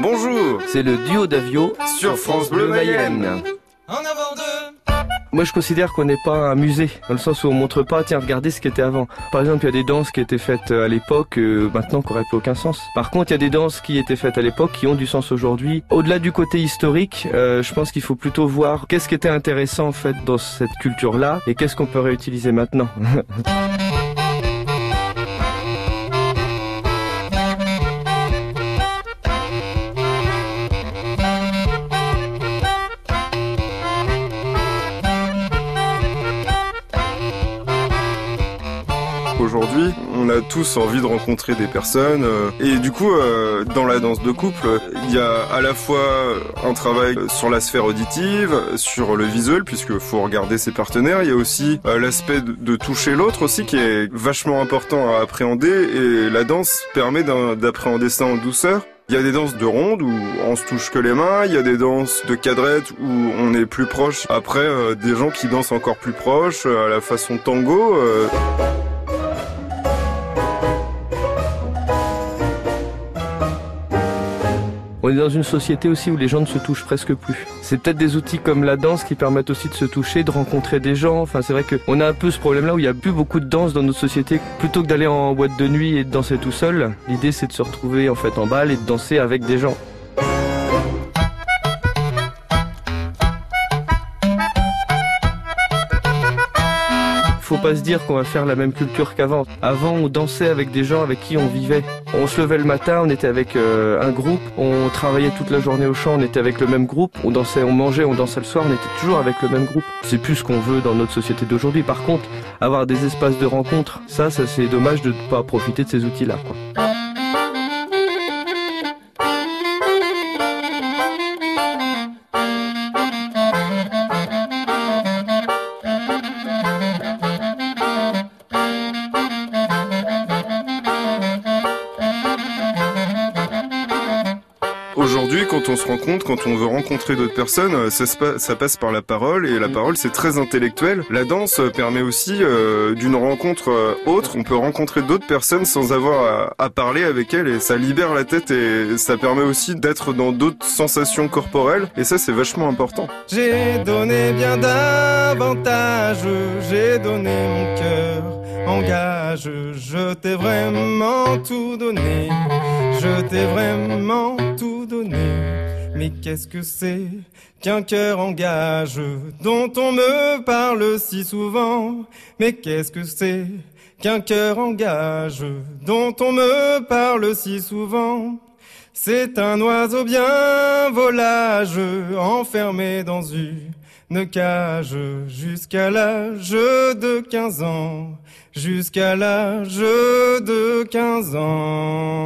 Bonjour, c'est le duo d'Avio sur France Bleu Mayenne. En avant deux. Moi, je considère qu'on n'est pas un musée, dans le sens où on montre pas, tiens, regardez ce qui était avant. Par exemple, il y a des danses qui étaient faites à l'époque, euh, maintenant, qui n'auraient plus aucun sens. Par contre, il y a des danses qui étaient faites à l'époque, qui ont du sens aujourd'hui. Au-delà du côté historique, euh, je pense qu'il faut plutôt voir qu'est-ce qui était intéressant, en fait, dans cette culture-là, et qu'est-ce qu'on peut réutiliser maintenant. Aujourd'hui, on a tous envie de rencontrer des personnes euh, et du coup, euh, dans la danse de couple, il y a à la fois un travail sur la sphère auditive, sur le visuel puisque faut regarder ses partenaires. Il y a aussi euh, l'aspect de toucher l'autre aussi qui est vachement important à appréhender et la danse permet d'appréhender ça en douceur. Il y a des danses de ronde où on se touche que les mains, il y a des danses de cadrette où on est plus proche. Après, des gens qui dansent encore plus proche, à la façon tango. On est dans une société aussi où les gens ne se touchent presque plus. C'est peut-être des outils comme la danse qui permettent aussi de se toucher, de rencontrer des gens. Enfin, c'est vrai qu'on a un peu ce problème-là où il y a plus beaucoup de danse dans notre société. Plutôt que d'aller en boîte de nuit et de danser tout seul, l'idée c'est de se retrouver en fait en balle et de danser avec des gens. Pas se dire qu'on va faire la même culture qu'avant. Avant, on dansait avec des gens avec qui on vivait. On se levait le matin, on était avec euh, un groupe, on travaillait toute la journée au champ, on était avec le même groupe, on dansait, on mangeait, on dansait le soir, on était toujours avec le même groupe. C'est plus ce qu'on veut dans notre société d'aujourd'hui. Par contre, avoir des espaces de rencontre, ça, ça c'est dommage de ne pas profiter de ces outils-là. Aujourd'hui, quand on se rencontre, quand on veut rencontrer d'autres personnes, euh, ça, ça, passe par la parole et la mm. parole c'est très intellectuel. La danse euh, permet aussi euh, d'une rencontre autre, on peut rencontrer d'autres personnes sans avoir à, parler avec elles et ça libère la tête et ça permet aussi d'être dans d'autres sensations corporelles et ça c'est vachement important. J'ai donné bien davantage, j'ai donné mon cœur, engage, je t'ai vraiment tout donné, je t'ai vraiment tout mais qu'est-ce que c'est qu'un cœur en gage dont on me parle si souvent? Mais qu'est-ce que c'est qu'un cœur en gage dont on me parle si souvent? C'est un oiseau bien volage enfermé dans une cage jusqu'à l'âge de 15 ans, jusqu'à l'âge de 15 ans.